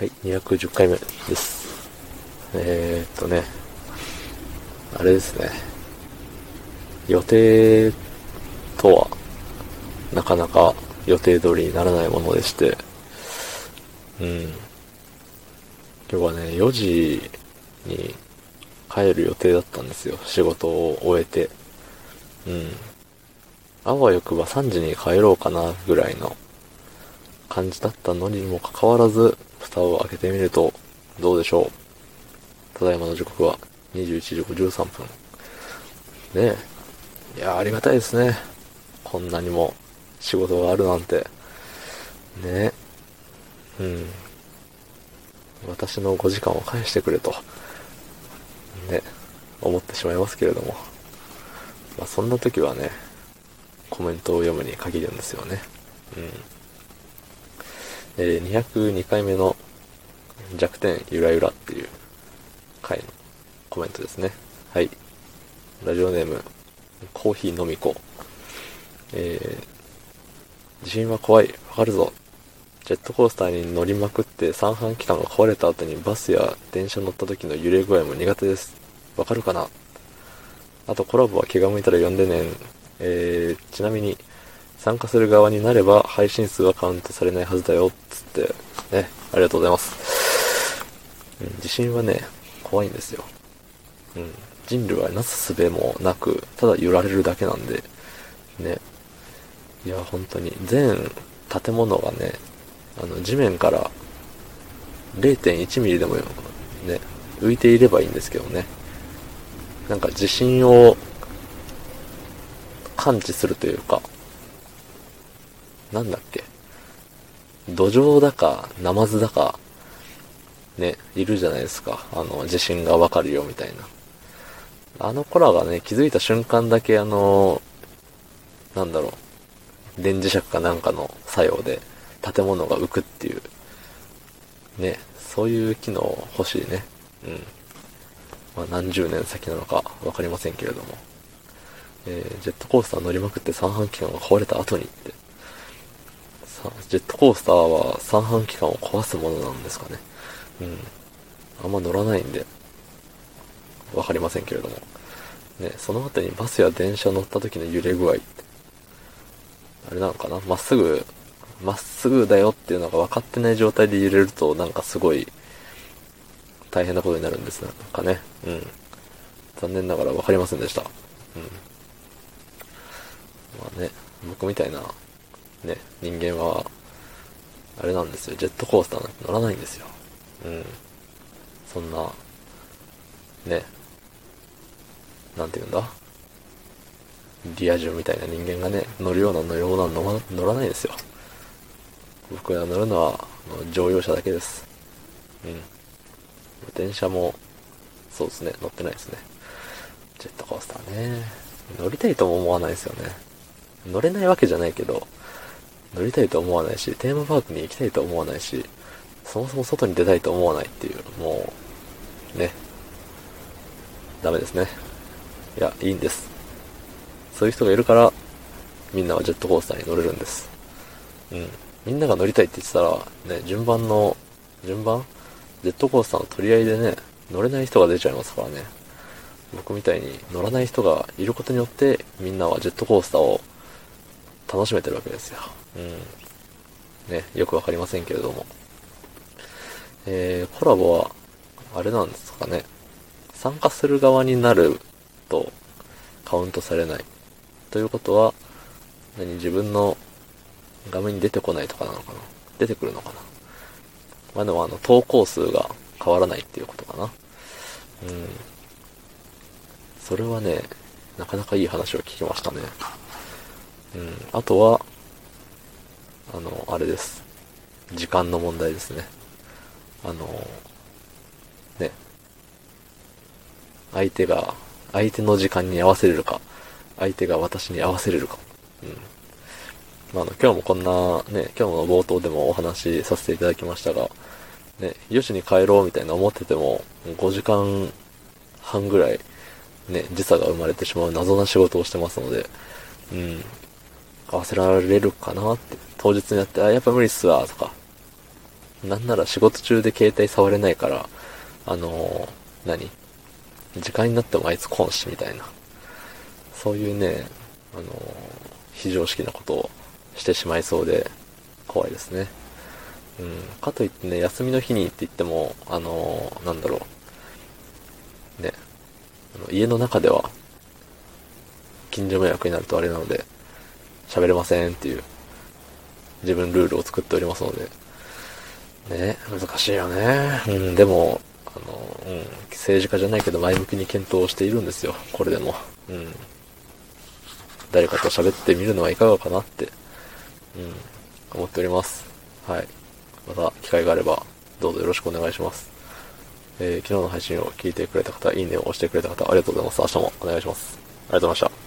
はい、210回目です。えー、っとね、あれですね。予定とは、なかなか予定通りにならないものでして、うん。今日はね、4時に帰る予定だったんですよ。仕事を終えて。うん。あわよくば3時に帰ろうかな、ぐらいの感じだったのにもかかわらず、蓋を開けてみると、どうでしょう。ただいまの時刻は21時53分。ねえ。いや、ありがたいですね。こんなにも仕事があるなんて。ねえ。うん。私の5時間を返してくれと。ね。思ってしまいますけれども。まあ、そんな時はね、コメントを読むに限るんですよね。うん。えー、202回目の弱点ゆらゆらっていう回のコメントですね。はい。ラジオネーム、コーヒー飲み子。えー、地震は怖い。わかるぞ。ジェットコースターに乗りまくって三半規管が壊れた後にバスや電車乗った時の揺れ具合も苦手です。わかるかな？あとコラボは気が向いたら呼んでね。えー、ちなみに、参加する側になれば配信数はカウントされないはずだよ、つって、ね、ありがとうございます。うん、地震はね、怖いんですよ。うん、人類はなすすべもなく、ただ揺られるだけなんで、ね。いや、本当に、全建物がね、あの、地面から0.1ミリでもね、浮いていればいいんですけどね。なんか地震を感知するというか、なんだっけ？土壌だか、ナマズだか、ね、いるじゃないですか。あの、地震がわかるよみたいな。あの子らがね、気づいた瞬間だけあの、なんだろう、電磁石かなんかの作用で建物が浮くっていう、ね、そういう機能欲しいね。うん。まあ、何十年先なのかわかりませんけれども。えー、ジェットコースター乗りまくって三半規管が壊れた後にって。ジェットコースターは三半規管を壊すものなんですかね。うん。あんま乗らないんで、わかりませんけれども。ね、その後にバスや電車乗った時の揺れ具合って。あれなのかな？まっすぐ、まっすぐだよっていうのが分かってない状態で揺れるとなんかすごい大変なことになるんですなんかね。うん。残念ながら分かりませんでした。うん。まあね、僕みたいな、ね、人間は、あれなんですよ、ジェットコースターなんて乗らないんですよ。うん。そんな、ね、なんて言うんだ？リア充みたいな人間がね、乗るような乗り物は乗ら乗らないですよ。僕が乗るのは、乗用車だけです。うん。電車も、そうですね、乗ってないですね。ジェットコースターね。乗りたいとも思わないですよね。乗れないわけじゃないけど、乗りたいと思わないし、テーマパークに行きたいと思わないし、そもそも外に出たいと思わないっていう、もう、ね。ダメですね。いや、いいんです。そういう人がいるから、みんなはジェットコースターに乗れるんです。うん。みんなが乗りたいって言ってたら、ね、順番の、順番？ジェットコースターの取り合いでね、乗れない人が出ちゃいますからね。僕みたいに乗らない人がいることによって、みんなはジェットコースターを楽しめてるわけですよ。うん。ね、よくわかりませんけれども。えー、コラボは、あれなんですかね。参加する側になるとカウントされない。ということは、何自分の画面に出てこないとかなのかな出てくるのかなまあでもあの、投稿数が変わらないっていうことかな。うん。それはね、なかなかいい話を聞きましたね。うん。あとは、あの、あれです。時間の問題ですね。あの、ね。相手が、相手の時間に合わせれるか、相手が私に合わせれるか。うん。まあ、あの、今日もこんな、ね、今日の冒頭でもお話しさせていただきましたが、ね、4時に帰ろうみたいな思ってても、5時間半ぐらい、ね、時差が生まれてしまう謎な仕事をしてますので、うん、合わせられるかなって、当日になって、あ、やっぱ無理っすわ、とか、なんなら仕事中で携帯触れないから、あのー、何？時間になってもあいつ来んし、みたいな。そういうね、あのー、非常識なことをしてしまいそうで、怖いですね。うん。かといってね、休みの日にって言っても、あのー、なんだろう。ね。あの家の中では、近所迷惑になるとあれなので、喋れませんっていう、自分ルールを作っておりますので、ね、難しいよね。うん、でも、あの、うん、政治家じゃないけど前向きに検討しているんですよ、これでも。うん。誰かと喋ってみるのはいかがかなって、うん、思っております。はい。また機会があれば、どうぞよろしくお願いします。えー、昨日の配信を聞いてくれた方、いいねを押してくれた方、ありがとうございます。明日もお願いします。ありがとうございました。